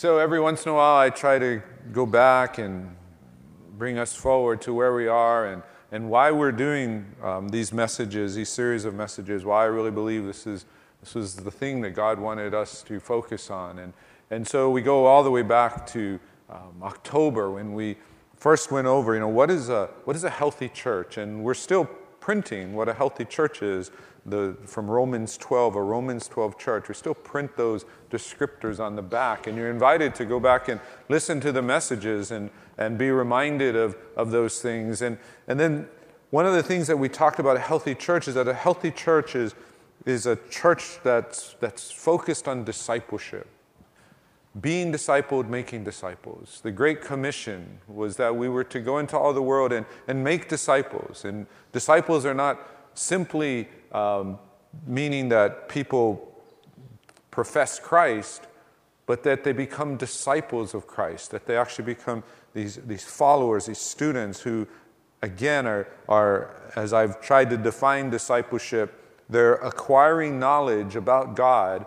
So every once in a while, I try to go back and bring us forward to where we are and, and why we're doing um, these messages, these series of messages, why I really believe this is this was the thing that God wanted us to focus on. And, and so we go all the way back to um, October when we first went over, you know, what is, a, what is a healthy church? And we're still printing what a healthy church is the, from Romans 12, a Romans 12 chart. We still print those descriptors on the back. And you're invited to go back and listen to the messages and, and be reminded of, of those things. And, and then one of the things that we talked about a healthy church is that a healthy church is is a church that's, that's focused on discipleship. Being discipled, making disciples. The Great Commission was that we were to go into all the world and, and make disciples. And disciples are not simply um, meaning that people profess Christ, but that they become disciples of Christ, that they actually become these, these followers, these students who, again, are, are, as I've tried to define discipleship, they're acquiring knowledge about God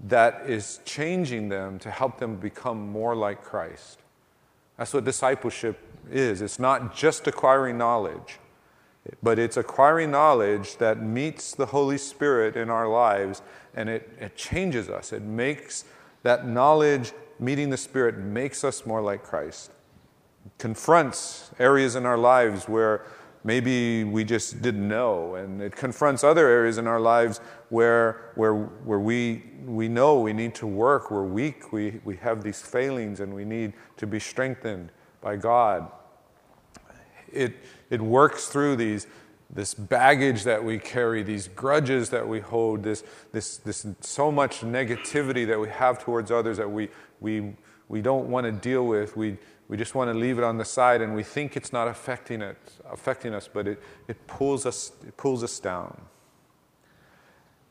that is changing them to help them become more like Christ. That's what discipleship is. It's not just acquiring knowledge, but it's acquiring knowledge that meets the Holy Spirit in our lives and it, it changes us. It makes that knowledge meeting the Spirit makes us more like Christ. confronts areas in our lives where maybe we just didn't know. And it confronts other areas in our lives where, where, where we, we know we need to work, we're weak, we, we have these failings, and we need to be strengthened by God. It, it works through these, this baggage that we carry, these grudges that we hold, this, this, this so much negativity that we have towards others that we, we, we don't want to deal with. We, we just want to leave it on the side and we think it's not affecting, it, affecting us, but it, it, pulls us, it pulls us down.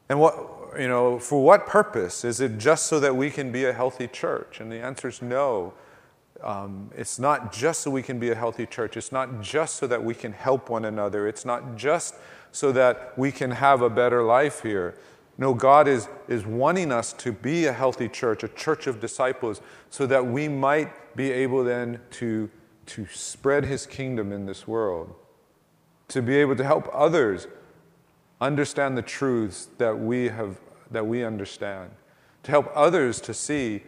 And what, you know, for what purpose? Is it just so that we can be a healthy church? And the answer is no. Um, it's not just so we can be a healthy church. It's not just so that we can help one another. It's not just so that we can have a better life here. No, God is, is wanting us to be a healthy church, a church of disciples, so that we might be able then to, to spread His kingdom in this world, to be able to help others understand the truths that we, have, that we understand, to help others to see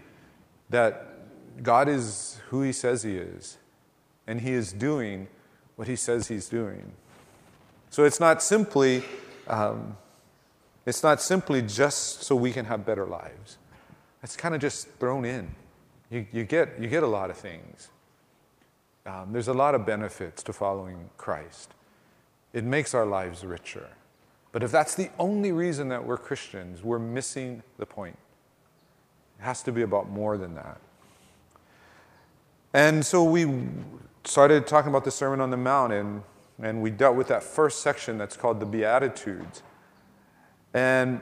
that God is who He says He is, and He is doing what He says He's doing. So it's not simply. Um, it's not simply just so we can have better lives. It's kind of just thrown in. You, you, get, you get a lot of things. Um, there's a lot of benefits to following Christ. It makes our lives richer. But if that's the only reason that we're Christians, we're missing the point. It has to be about more than that. And so we started talking about the Sermon on the Mount, and, and we dealt with that first section that's called the Beatitudes. And,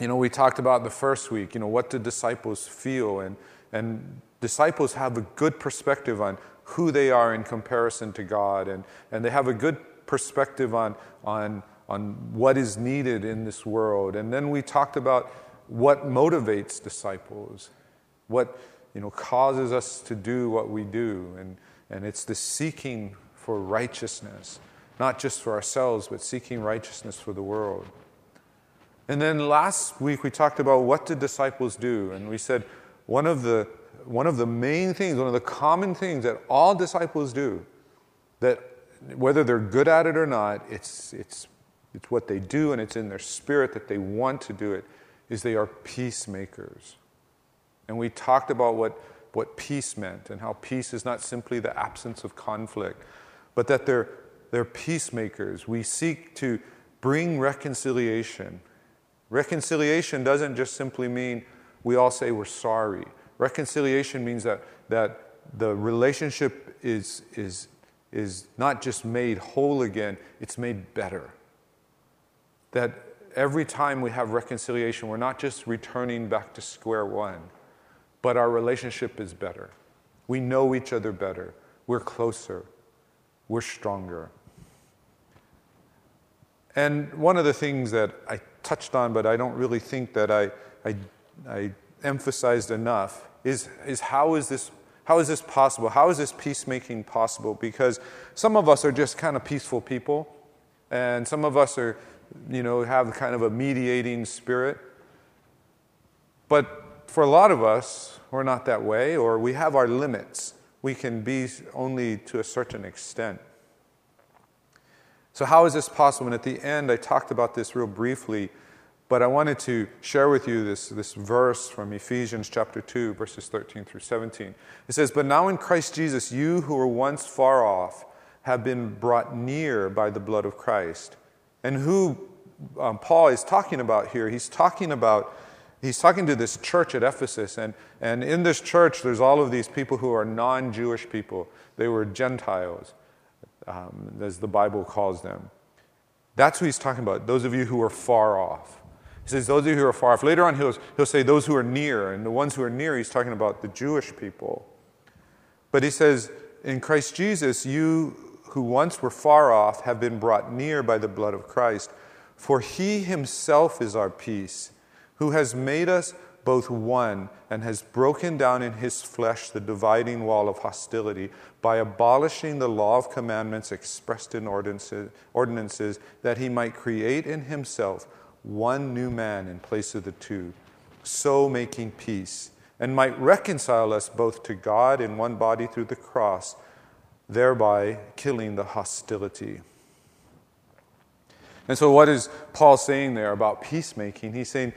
you know, we talked about the first week, you know, what do disciples feel? And, and disciples have a good perspective on who they are in comparison to God, and, and they have a good perspective on, on, on what is needed in this world. And then we talked about what motivates disciples, what you know, causes us to do what we do. And, and it's the seeking for righteousness, not just for ourselves, but seeking righteousness for the world. And then last week we talked about what did disciples do, and we said one of the one of the main things, one of the common things that all disciples do, that whether they're good at it or not, it's it's it's what they do and it's in their spirit that they want to do it, is they are peacemakers. And we talked about what, what peace meant and how peace is not simply the absence of conflict, but that they're, they're peacemakers. We seek to bring reconciliation Reconciliation doesn't just simply mean we all say we're sorry. Reconciliation means that, that the relationship is, is, is not just made whole again, it's made better. That every time we have reconciliation, we're not just returning back to square one, but our relationship is better. We know each other better. We're closer. We're stronger. And one of the things that I touched on, but I don't really think that I, I, I emphasized enough, is, is how is this how is this possible? How is this peacemaking possible? Because some of us are just kind of peaceful people, and some of us are, you know, have kind of a mediating spirit. But for a lot of us, we're not that way, or we have our limits. We can be only to a certain extent. So, how is this possible? And at the end, I talked about this real briefly, but I wanted to share with you this, this verse from Ephesians chapter 2, verses 13 through 17. It says, But now in Christ Jesus, you who were once far off have been brought near by the blood of Christ. And who um, Paul is talking about here, he's talking about he's talking to this church at Ephesus, and, and in this church, there's all of these people who are non Jewish people. They were Gentiles um, as the Bible calls them. That's who he's talking about, those of you who are far off. He says, Those of you who are far off. Later on, he'll, he'll say, Those who are near. And the ones who are near, he's talking about the Jewish people. But he says, In Christ Jesus, you who once were far off have been brought near by the blood of Christ. For he himself is our peace, who has made us both one and has broken down in his flesh the dividing wall of hostility by abolishing the law of commandments expressed in ordinances, ordinances, that he might create in himself one new man in place of the two, so making peace, and might reconcile us both to God in one body through the cross, thereby killing the hostility. And so, what is Paul saying there about peacemaking? He's saying,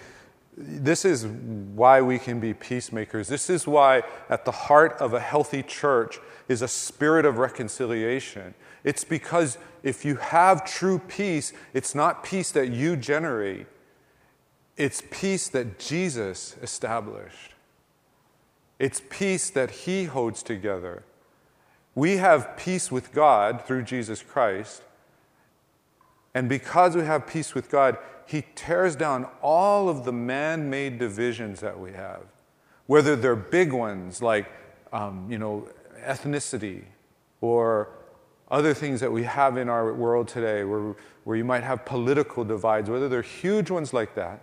this is why we can be peacemakers. This is why, at the heart of a healthy church, is a spirit of reconciliation. It's because if you have true peace, it's not peace that you generate, it's peace that Jesus established. It's peace that He holds together. We have peace with God through Jesus Christ. And because we have peace with God, he tears down all of the man made divisions that we have, whether they're big ones like, um, you know, ethnicity or other things that we have in our world today, where, where you might have political divides, whether they're huge ones like that.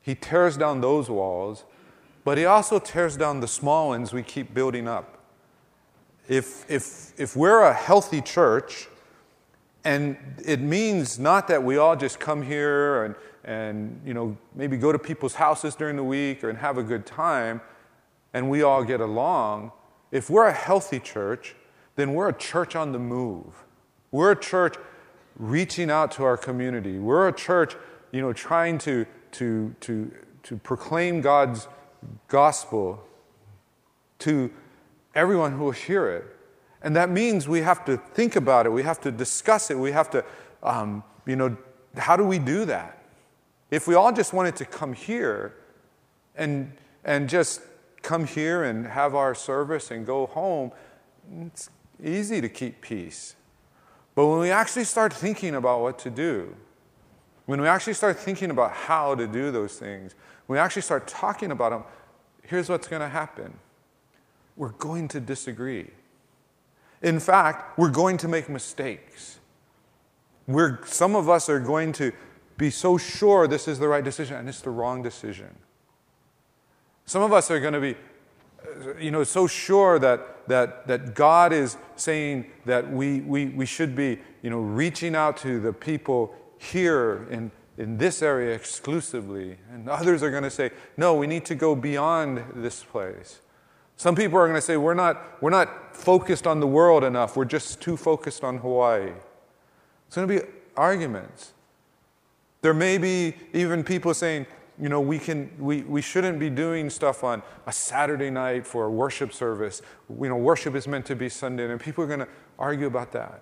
He tears down those walls, but he also tears down the small ones we keep building up. If, if, if we're a healthy church, and it means not that we all just come here and, and you know, maybe go to people's houses during the week or, and have a good time and we all get along. If we're a healthy church, then we're a church on the move. We're a church reaching out to our community. We're a church, you know, trying to, to, to, to proclaim God's gospel to everyone who will hear it. And that means we have to think about it, we have to discuss it, we have to, um, you know, how do we do that? If we all just wanted to come here and, and just come here and have our service and go home, it's easy to keep peace. But when we actually start thinking about what to do, when we actually start thinking about how to do those things, when we actually start talking about them, here's what's going to happen we're going to disagree. In fact, we're going to make mistakes. We're, some of us are going to be so sure this is the right decision and it's the wrong decision. Some of us are going to be you know, so sure that, that, that God is saying that we, we, we should be you know, reaching out to the people here in, in this area exclusively. And others are going to say, no, we need to go beyond this place. Some people are going to say, we're not, we're not focused on the world enough, we're just too focused on Hawaii. It's going to be arguments. There may be even people saying, you know, we, can, we, we shouldn't be doing stuff on a Saturday night for a worship service. You know, worship is meant to be Sunday, and people are going to argue about that.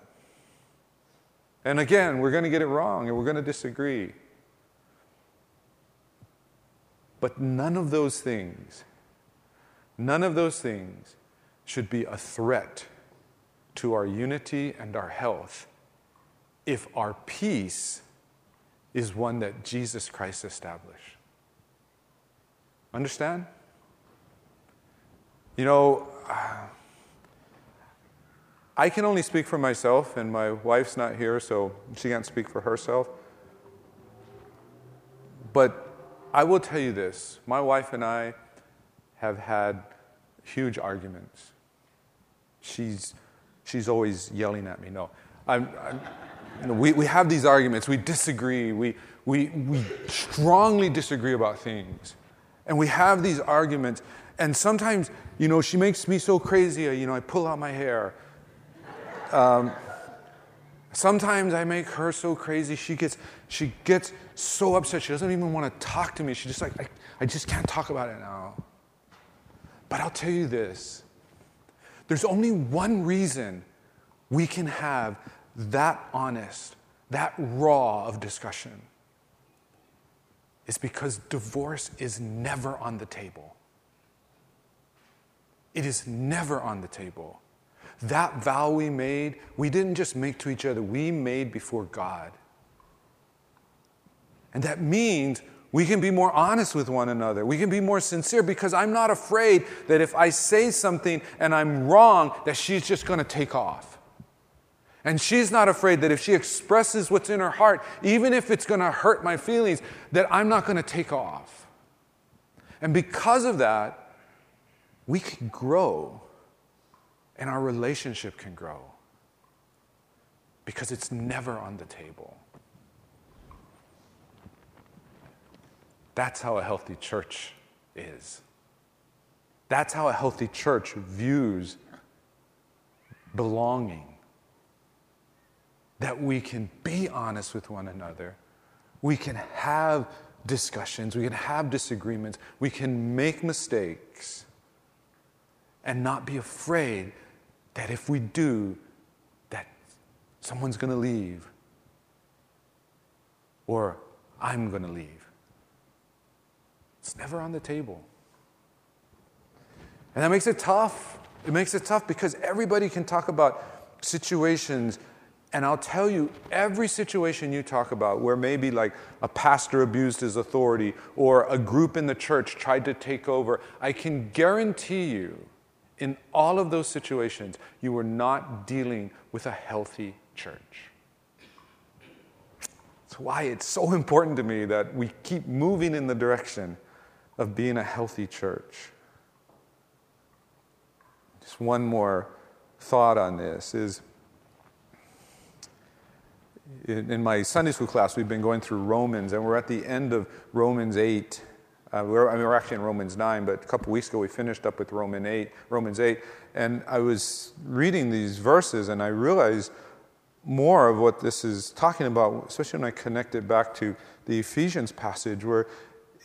And again, we're going to get it wrong and we're going to disagree. But none of those things None of those things should be a threat to our unity and our health if our peace is one that Jesus Christ established. Understand? You know, I can only speak for myself, and my wife's not here, so she can't speak for herself. But I will tell you this my wife and I have had huge arguments. She's, she's always yelling at me. No, I'm, I'm, you know, we, we have these arguments, we disagree, we, we, we strongly disagree about things. And we have these arguments, and sometimes, you know, she makes me so crazy, you know, I pull out my hair. Um, sometimes I make her so crazy, she gets, she gets so upset, she doesn't even want to talk to me. She's just like, I, I just can't talk about it now. But I'll tell you this there's only one reason we can have that honest, that raw of discussion. It's because divorce is never on the table. It is never on the table. That vow we made, we didn't just make to each other, we made before God. And that means we can be more honest with one another. We can be more sincere because I'm not afraid that if I say something and I'm wrong, that she's just going to take off. And she's not afraid that if she expresses what's in her heart, even if it's going to hurt my feelings, that I'm not going to take off. And because of that, we can grow and our relationship can grow because it's never on the table. That's how a healthy church is. That's how a healthy church views belonging. That we can be honest with one another. We can have discussions. We can have disagreements. We can make mistakes and not be afraid that if we do, that someone's going to leave or I'm going to leave. It's never on the table. And that makes it tough. It makes it tough because everybody can talk about situations. And I'll tell you, every situation you talk about where maybe like a pastor abused his authority or a group in the church tried to take over, I can guarantee you, in all of those situations, you were not dealing with a healthy church. That's why it's so important to me that we keep moving in the direction of being a healthy church. Just one more thought on this is in my Sunday school class, we've been going through Romans, and we're at the end of Romans 8. Uh, we're, I mean, we're actually in Romans 9, but a couple weeks ago we finished up with Roman 8, Romans 8. And I was reading these verses, and I realized more of what this is talking about, especially when I connect it back to the Ephesians passage, where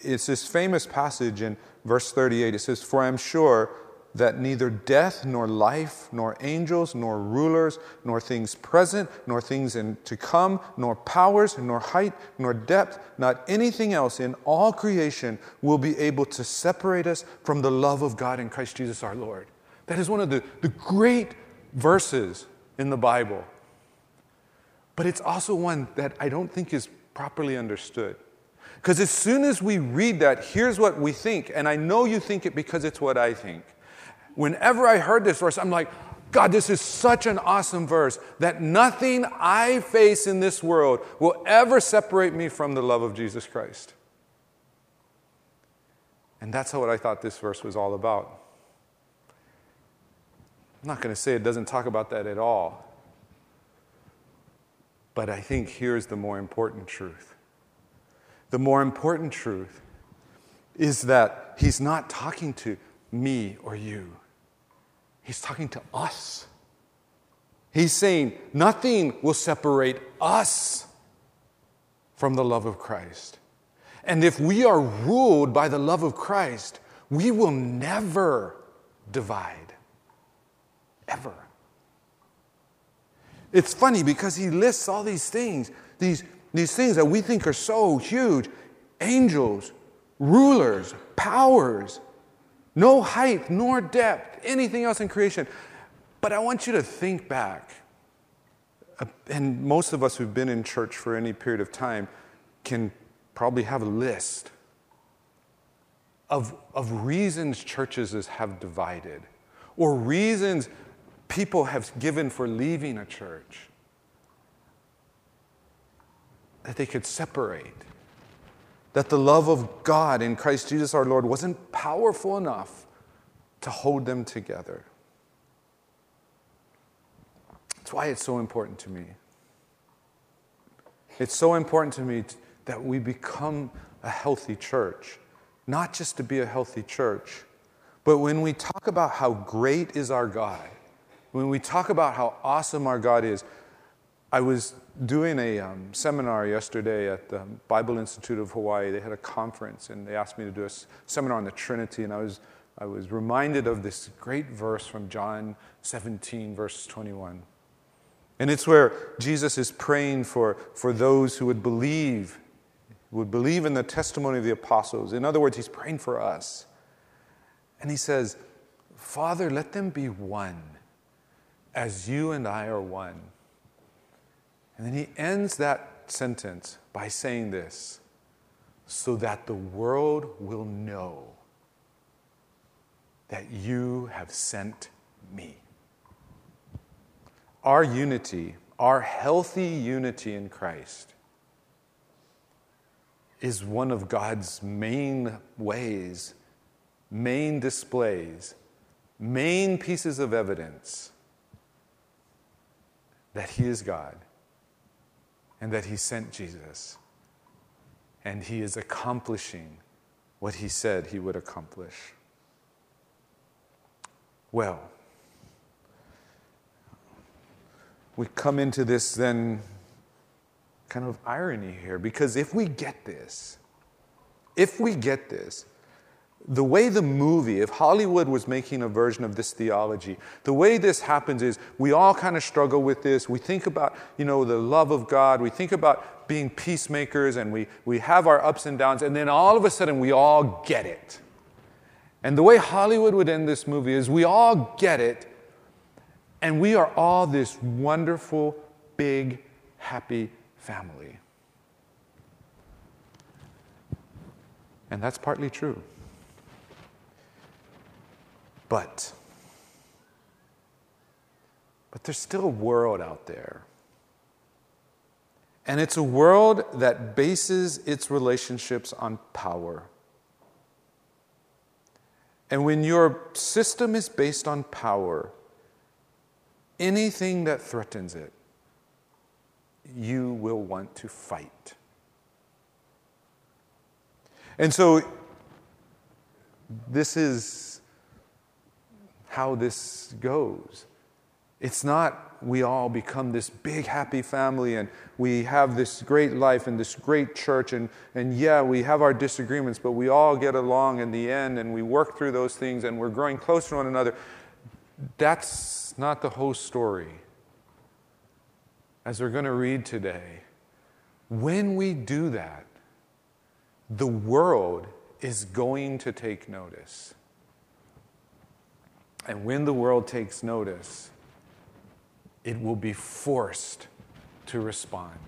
it's this famous passage in verse 38. It says, For I am sure that neither death, nor life, nor angels, nor rulers, nor things present, nor things in, to come, nor powers, nor height, nor depth, not anything else in all creation will be able to separate us from the love of God in Christ Jesus our Lord. That is one of the, the great verses in the Bible. But it's also one that I don't think is properly understood. Because as soon as we read that, here's what we think. And I know you think it because it's what I think. Whenever I heard this verse, I'm like, God, this is such an awesome verse that nothing I face in this world will ever separate me from the love of Jesus Christ. And that's what I thought this verse was all about. I'm not going to say it doesn't talk about that at all. But I think here's the more important truth the more important truth is that he's not talking to me or you, he's talking to us. He's saying nothing will separate us from the love of Christ. And if we are ruled by the love of Christ, we will never divide. Ever. It's funny because he lists all these things, these these things that we think are so huge angels, rulers, powers, no height nor depth, anything else in creation. But I want you to think back. Uh, and most of us who've been in church for any period of time can probably have a list of, of reasons churches have divided or reasons people have given for leaving a church that they could separate. That the love of God in Christ Jesus our Lord wasn't powerful enough to hold them together. That's why it's so important to me. It's so important to me that we become a healthy church, not just to be a healthy church, but when we talk about how great is our God, when we talk about how awesome our God is, I was doing a um, seminar yesterday at the Bible Institute of Hawaii. They had a conference and they asked me to do a seminar on the Trinity, and I was, I was reminded of this great verse from John 17, verse 21. And it's where Jesus is praying for, for those who would believe, would believe in the testimony of the apostles. In other words, he's praying for us. And he says, Father, let them be one, as you and I are one. And then he ends that sentence by saying this so that the world will know that you have sent me. Our unity, our healthy unity in Christ, is one of God's main ways, main displays, main pieces of evidence that He is God and that He sent Jesus. And He is accomplishing what He said He would accomplish. Well, we come into this then kind of irony here because if we get this, if we get this, the way the movie, if Hollywood was making a version of this theology, the way this happens is we all kind of struggle with this. We think about, you know, the love of God. We think about being peacemakers and we, we have our ups and downs, and then all of a sudden we all get it. And the way Hollywood would end this movie is we all get it, and we are all this wonderful, big, happy family. And that's partly true. But, but there's still a world out there. And it's a world that bases its relationships on power. And when your system is based on power, anything that threatens it, you will want to fight. And so, this is how this goes. It's not we all become this big happy family and we have this great life and this great church and, and yeah, we have our disagreements, but we all get along in the end and we work through those things and we're growing closer to one another. That's not the whole story. As we're going to read today, when we do that, the world is going to take notice. And when the world takes notice, it will be forced to respond.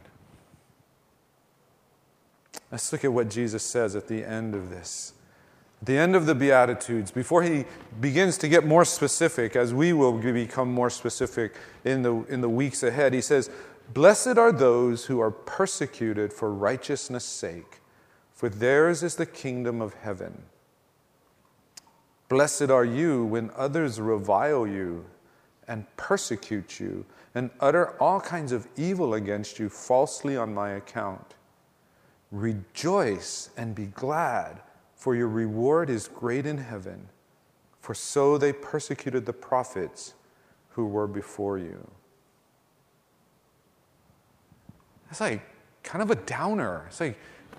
Let's look at what Jesus says at the end of this. At the end of the Beatitudes, before he begins to get more specific, as we will become more specific in the, in the weeks ahead, he says, Blessed are those who are persecuted for righteousness' sake, for theirs is the kingdom of heaven. Blessed are you when others revile you and persecute you and utter all kinds of evil against you falsely on my account. Rejoice and be glad, for your reward is great in heaven. For so they persecuted the prophets who were before you. It's like kind of a downer. It's like,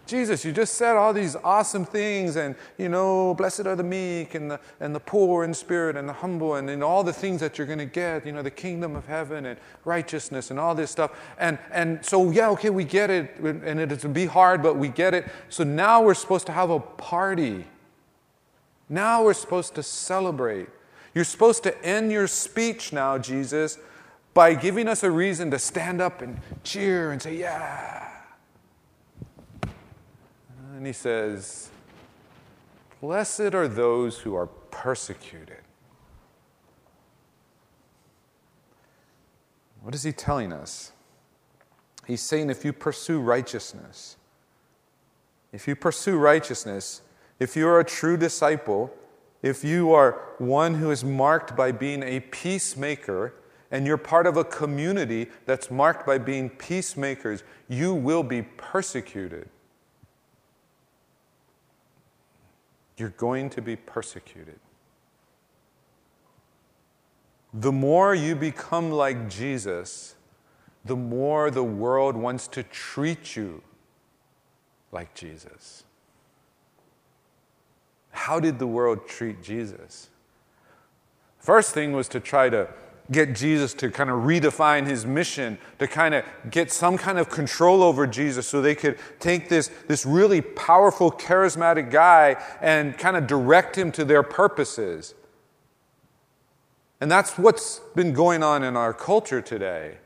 Jesus, you just said all these awesome things, and you know, blessed are the meek and the, and the poor in spirit and the humble, and, and all the things that you're going to get, you know, the kingdom of heaven and righteousness and all this stuff. And, and so, yeah, okay, we get it, and it'll be hard, but we get it. So now we're supposed to have a party. Now we're supposed to celebrate. You're supposed to end your speech now, Jesus, by giving us a reason to stand up and cheer and say, yeah. And he says, Blessed are those who are persecuted. What is he telling us? He's saying if you pursue righteousness, if you pursue righteousness, if you're a true disciple, if you are one who is marked by being a peacemaker, and you're part of a community that's marked by being peacemakers, you will be persecuted. You're going to be persecuted. The more you become like Jesus, the more the world wants to treat you like Jesus. How did the world treat Jesus? First thing was to try to get Jesus to kind of redefine his mission, to kind of get some kind of control over Jesus so they could take this, this really powerful, charismatic guy and kind of direct him to their purposes. And that's what's been going on in our culture today.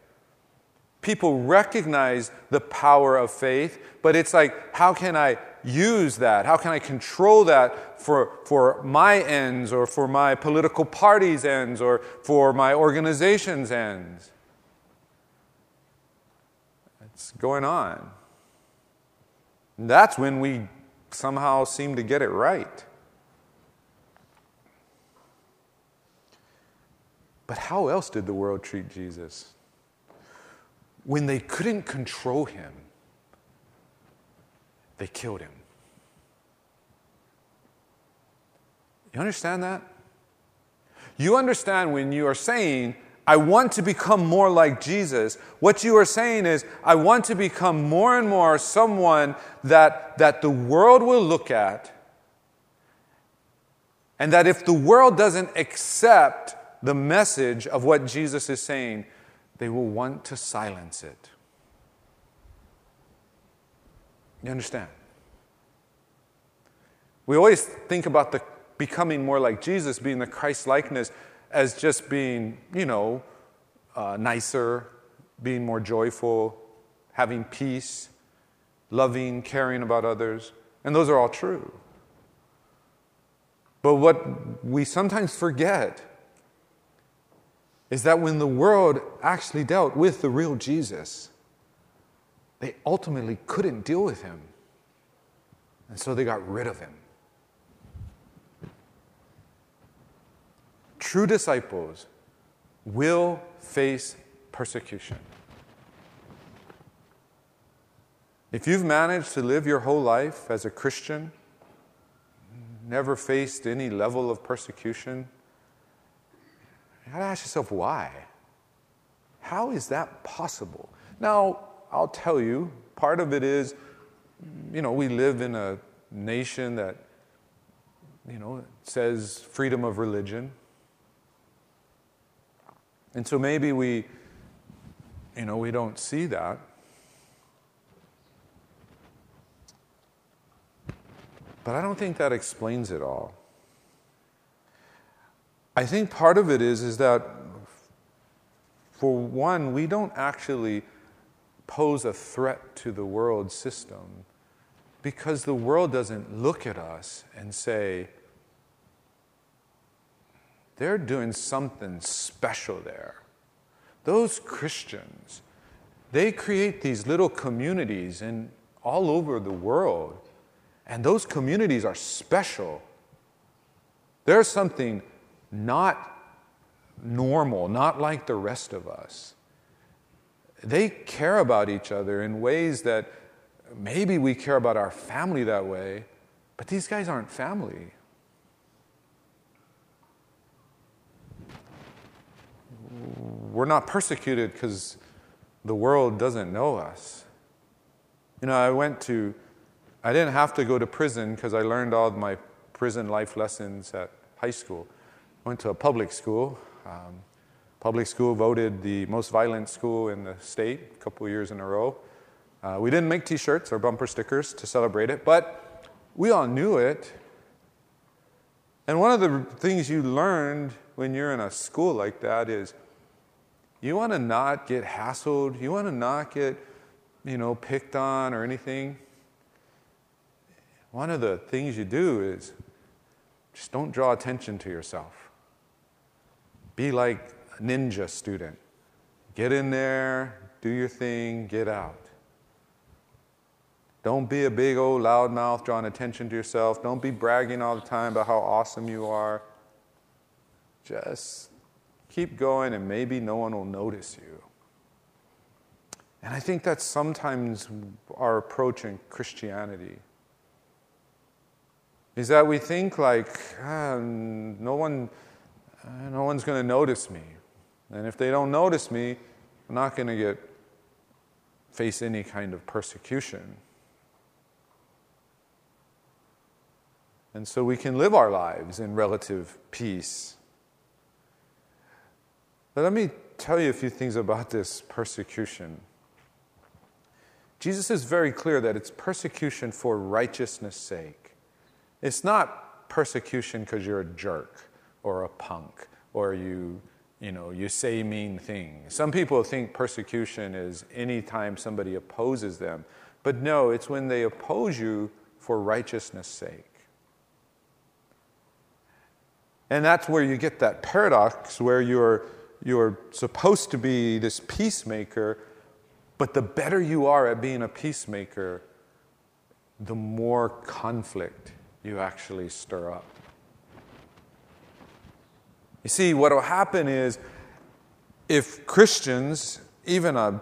People recognize the power of faith, but it's like, how can I use that? How can I control that for, for my ends or for my political party's ends or for my organization's ends? It's going on. And that's when we somehow seem to get it right. But how else did the world treat Jesus? When they couldn't control him, they killed him. You understand that? You understand when you are saying, I want to become more like Jesus, what you are saying is, I want to become more and more someone that, that the world will look at, and that if the world doesn't accept the message of what Jesus is saying, they will want to silence it. You understand? We always think about the becoming more like Jesus, being the Christ likeness, as just being, you know, uh, nicer, being more joyful, having peace, loving, caring about others. And those are all true. But what we sometimes forget is that when the world actually dealt with the real Jesus, they ultimately couldn't deal with him. And so they got rid of him. True disciples will face persecution. If you've managed to live your whole life as a Christian, never faced any level of persecution, you gotta ask yourself why. How is that possible? Now, I'll tell you, part of it is, you know, we live in a nation that, you know, says freedom of religion. And so maybe we, you know, we don't see that. But I don't think that explains it all. I think part of it is, is that, for one, we don't actually pose a threat to the world system because the world doesn't look at us and say, they're doing something special there. Those Christians, they create these little communities in all over the world, and those communities are special. There's something not normal, not like the rest of us. They care about each other in ways that maybe we care about our family that way, but these guys aren't family. We're not persecuted because the world doesn't know us. You know, I went to, I didn't have to go to prison because I learned all my prison life lessons at high school I went to a public school. Um, public school voted the most violent school in the state a couple years in a row. Uh, we didn't make t shirts or bumper stickers to celebrate it, but we all knew it. And one of the things you learned when you're in a school like that is you want to not get hassled, you want to not get, you know, picked on or anything. One of the things you do is just don't draw attention to yourself. Be like ninja student. Get in there, do your thing, get out. Don't be a big old loudmouth drawing attention to yourself. Don't be bragging all the time about how awesome you are. Just keep going, and maybe no one will notice you. And I think that's sometimes our approach in Christianity. Is that we think like, ah, no one, no one's going to notice me, and if they don't notice me, I'm not going to get face any kind of persecution. And so we can live our lives in relative peace. But let me tell you a few things about this persecution. Jesus is very clear that it's persecution for righteousness' sake. It's not persecution because you're a jerk or a punk or you, you know, you say mean things. Some people think persecution is anytime somebody opposes them. But no, it's when they oppose you for righteousness' sake. And that's where you get that paradox where you're, you're supposed to be this peacemaker, but the better you are at being a peacemaker, the more conflict you actually stir up. You see, what will happen is if Christians, even a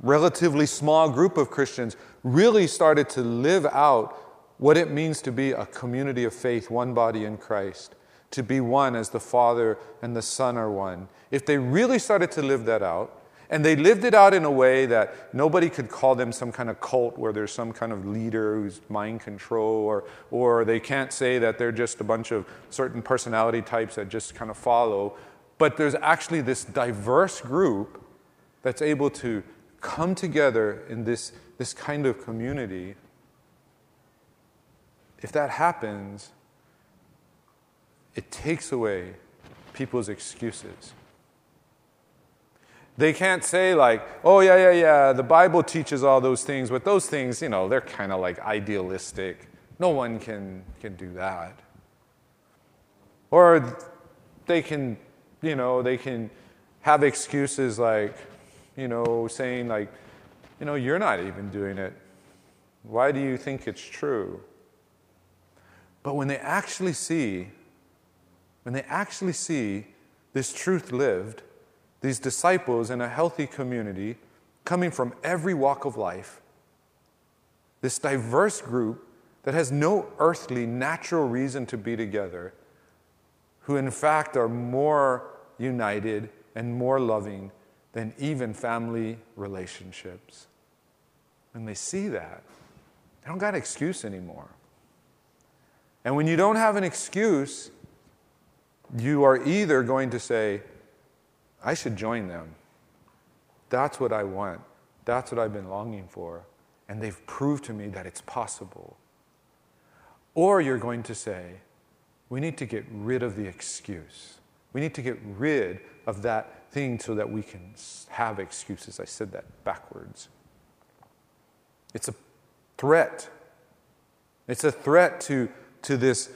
relatively small group of Christians, really started to live out what it means to be a community of faith, one body in Christ, to be one as the Father and the Son are one, if they really started to live that out, and they lived it out in a way that nobody could call them some kind of cult where there's some kind of leader who's mind control, or, or they can't say that they're just a bunch of certain personality types that just kind of follow. But there's actually this diverse group that's able to come together in this, this kind of community. If that happens, it takes away people's excuses. They can't say, like, oh, yeah, yeah, yeah, the Bible teaches all those things, but those things, you know, they're kind of like idealistic. No one can, can do that. Or they can, you know, they can have excuses like, you know, saying, like, you know, you're not even doing it. Why do you think it's true? But when they actually see, when they actually see this truth lived, these disciples in a healthy community coming from every walk of life, this diverse group that has no earthly, natural reason to be together, who in fact are more united and more loving than even family relationships. When they see that, they don't got an excuse anymore. And when you don't have an excuse, you are either going to say, I should join them. That's what I want. That's what I've been longing for. And they've proved to me that it's possible. Or you're going to say, we need to get rid of the excuse. We need to get rid of that thing so that we can have excuses. I said that backwards. It's a threat. It's a threat to, to this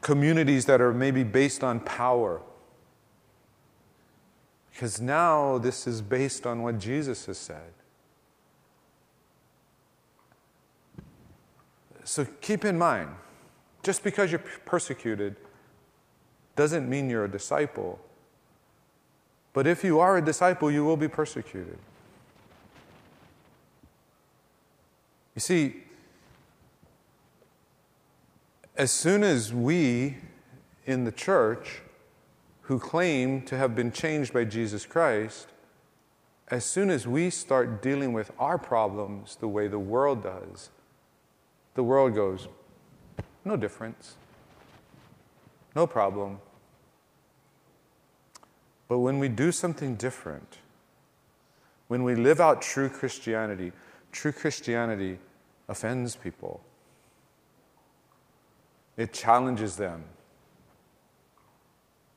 communities that are maybe based on power because now this is based on what Jesus has said. So keep in mind, just because you're persecuted doesn't mean you're a disciple. But if you are a disciple, you will be persecuted. You see, as soon as we in the church who claim to have been changed by Jesus Christ, as soon as we start dealing with our problems the way the world does, the world goes, no difference, no problem. But when we do something different, when we live out true Christianity, true Christianity offends people. It challenges them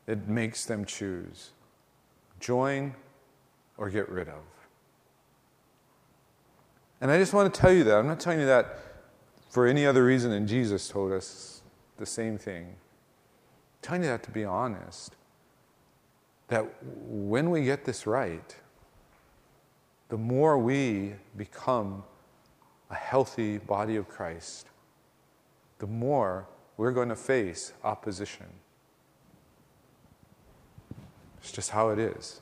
it makes them choose join or get rid of. And I just want to tell you that. I'm not telling you that for any other reason than Jesus told us the same thing. I'm telling you that to be honest. That when we get this right, the more we become a healthy body of Christ, the more we're going to face opposition. It's just how it is.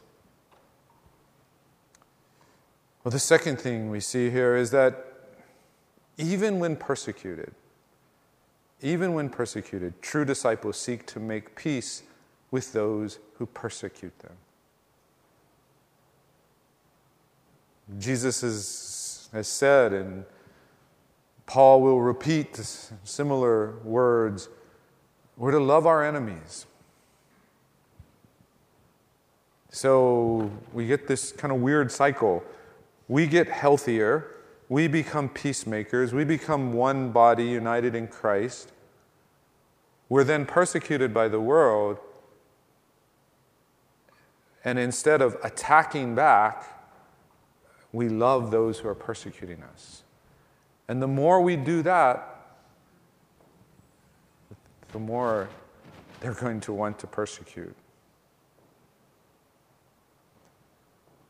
Well, the second thing we see here is that even when persecuted, even when persecuted, true disciples seek to make peace with those who persecute them. Jesus has, has said, and Paul will repeat similar words we're to love our enemies. So we get this kind of weird cycle. We get healthier, we become peacemakers, we become one body united in Christ. We're then persecuted by the world, and instead of attacking back, we love those who are persecuting us. And the more we do that, the more they're going to want to persecute.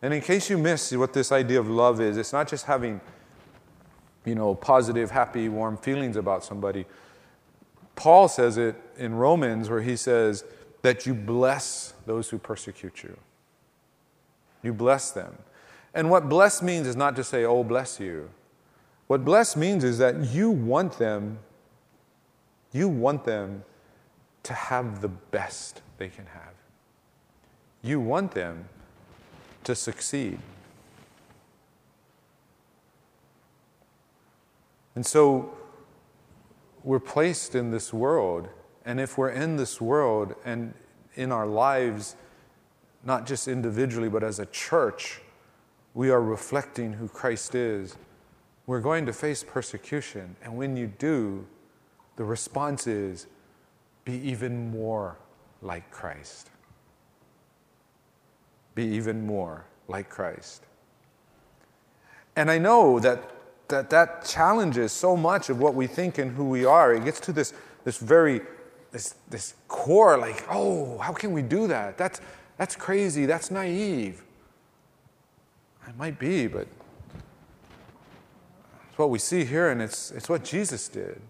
And in case you miss what this idea of love is, it's not just having, you know, positive, happy, warm feelings about somebody. Paul says it in Romans where he says that you bless those who persecute you. You bless them. And what bless means is not to say, oh, bless you. What bless means is that you want them, you want them to have the best they can have. You want them to succeed. And so we're placed in this world, and if we're in this world and in our lives, not just individually, but as a church, we are reflecting who Christ is, we're going to face persecution. And when you do, the response is be even more like Christ be even more like Christ. And I know that that, that challenges so much of what we think and who we are. It gets to this, this very this, this core, like, oh, how can we do that? That's, that's crazy. That's naive. It might be, but it's what we see here, and it's, it's what Jesus did.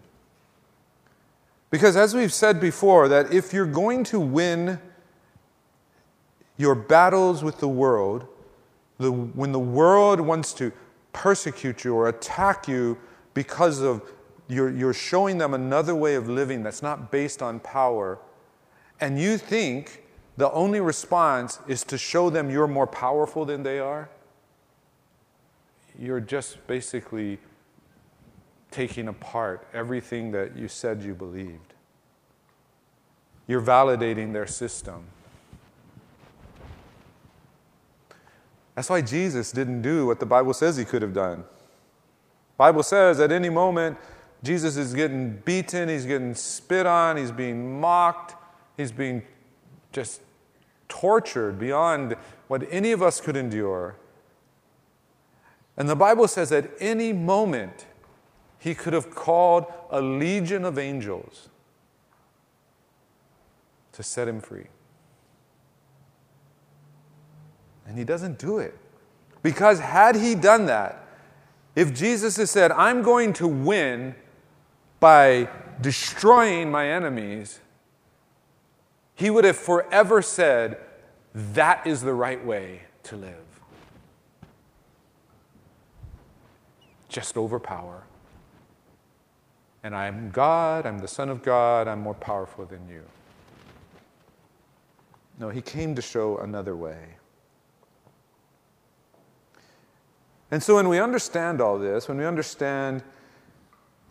Because as we've said before, that if you're going to win your battles with the world, the, when the world wants to persecute you or attack you because of you're, you're showing them another way of living that's not based on power, and you think the only response is to show them you're more powerful than they are, you're just basically taking apart everything that you said you believed. You're validating their system. That's why Jesus didn't do what the Bible says he could have done. Bible says at any moment Jesus is getting beaten, he's getting spit on, he's being mocked, he's being just tortured beyond what any of us could endure. And the Bible says at any moment he could have called a legion of angels to set him free. And he doesn't do it. Because had he done that, if Jesus had said, I'm going to win by destroying my enemies, he would have forever said, That is the right way to live. Just overpower. And I'm God, I'm the Son of God, I'm more powerful than you. No, he came to show another way. And so when we understand all this, when we understand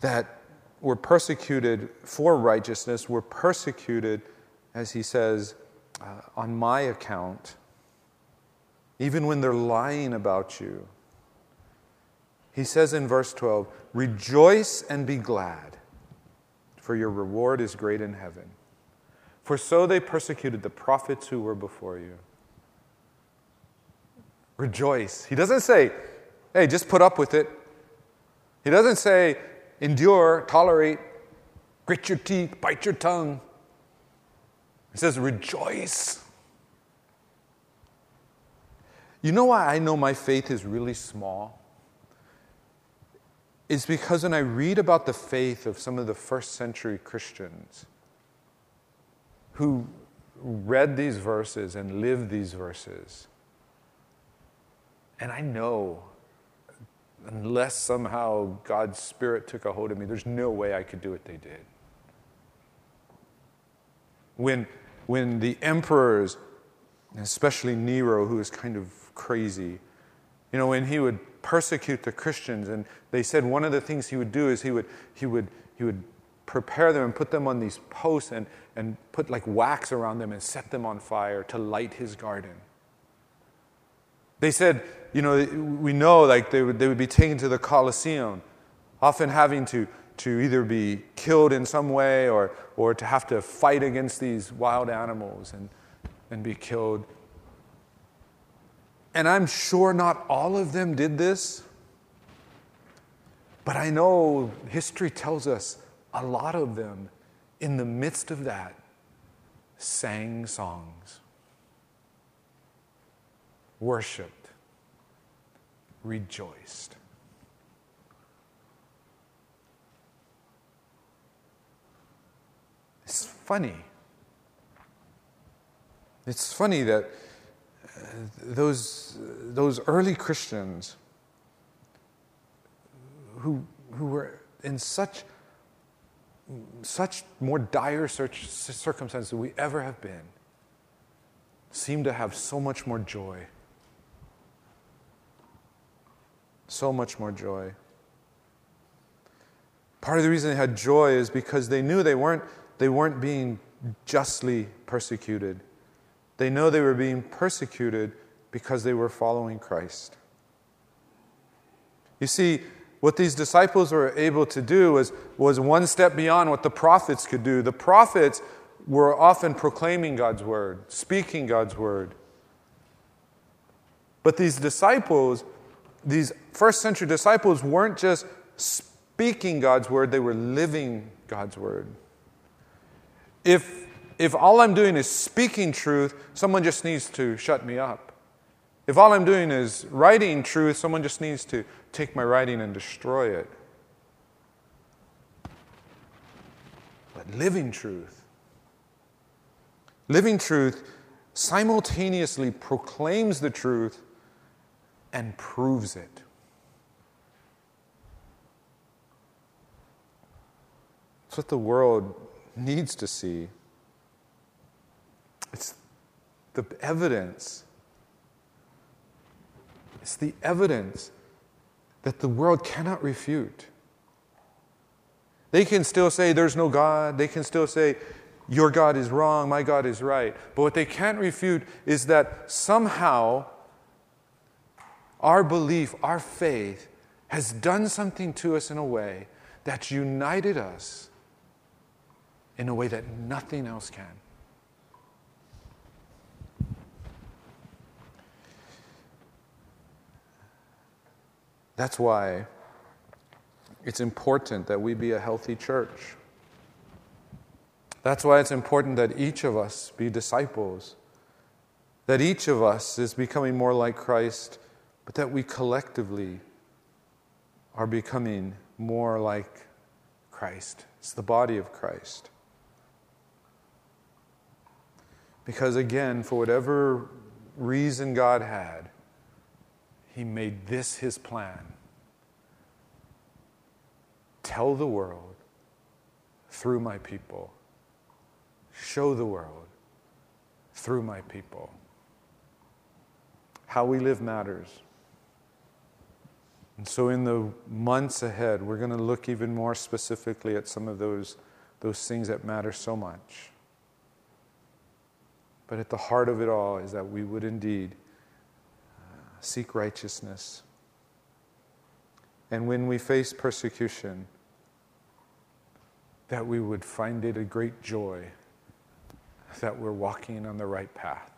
that we're persecuted for righteousness, we're persecuted, as he says, uh, on my account, even when they're lying about you. He says in verse 12, Rejoice and be glad, for your reward is great in heaven. For so they persecuted the prophets who were before you. Rejoice. He doesn't say, Hey, just put up with it. He doesn't say, endure, tolerate, grit your teeth, bite your tongue. He says, rejoice. You know why I know my faith is really small? is because when I read about the faith of some of the first century Christians who read these verses and lived these verses, and I know unless somehow God's Spirit took a hold of me, there's no way I could do what they did. When, when the emperors, especially Nero, who was kind of crazy, you know, when he would persecute the Christians, and they said one of the things he would do is he would, he would, he would prepare them and put them on these posts and, and put like wax around them and set them on fire to light his garden. They said, you know, we know like they would, they would be taken to the Colosseum, often having to, to either be killed in some way or, or to have to fight against these wild animals and, and be killed. And I'm sure not all of them did this, but I know history tells us a lot of them, in the midst of that, sang songs, worshiped, rejoiced. It's funny. It's funny that uh, those, those early Christians who, who were in such such more dire circumstances than we ever have been seem to have so much more joy. So much more joy. Part of the reason they had joy is because they knew they weren't, they weren't being justly persecuted. They know they were being persecuted because they were following Christ. You see, what these disciples were able to do was, was one step beyond what the prophets could do. The prophets were often proclaiming God's word, speaking God's word. But these disciples, these first century disciples, weren't just speaking God's word, they were living God's word. If, if all I'm doing is speaking truth, someone just needs to shut me up. If all I'm doing is writing truth, someone just needs to take my writing and destroy it. But living truth, living truth simultaneously proclaims the truth and proves it. It's what the world needs to see. It's the evidence it's the evidence that the world cannot refute. They can still say there's no God. They can still say your God is wrong, my God is right. But what they can't refute is that somehow our belief, our faith, has done something to us in a way that's united us in a way that nothing else can. That's why it's important that we be a healthy church. That's why it's important that each of us be disciples, that each of us is becoming more like Christ, but that we collectively are becoming more like Christ. It's the body of Christ. Because again, for whatever reason God had, he made this his plan tell the world through my people, show the world through my people. How we live matters. And so, in the months ahead, we're going to look even more specifically at some of those, those things that matter so much. But at the heart of it all is that we would indeed uh, seek righteousness. And when we face persecution, that we would find it a great joy that we're walking on the right path.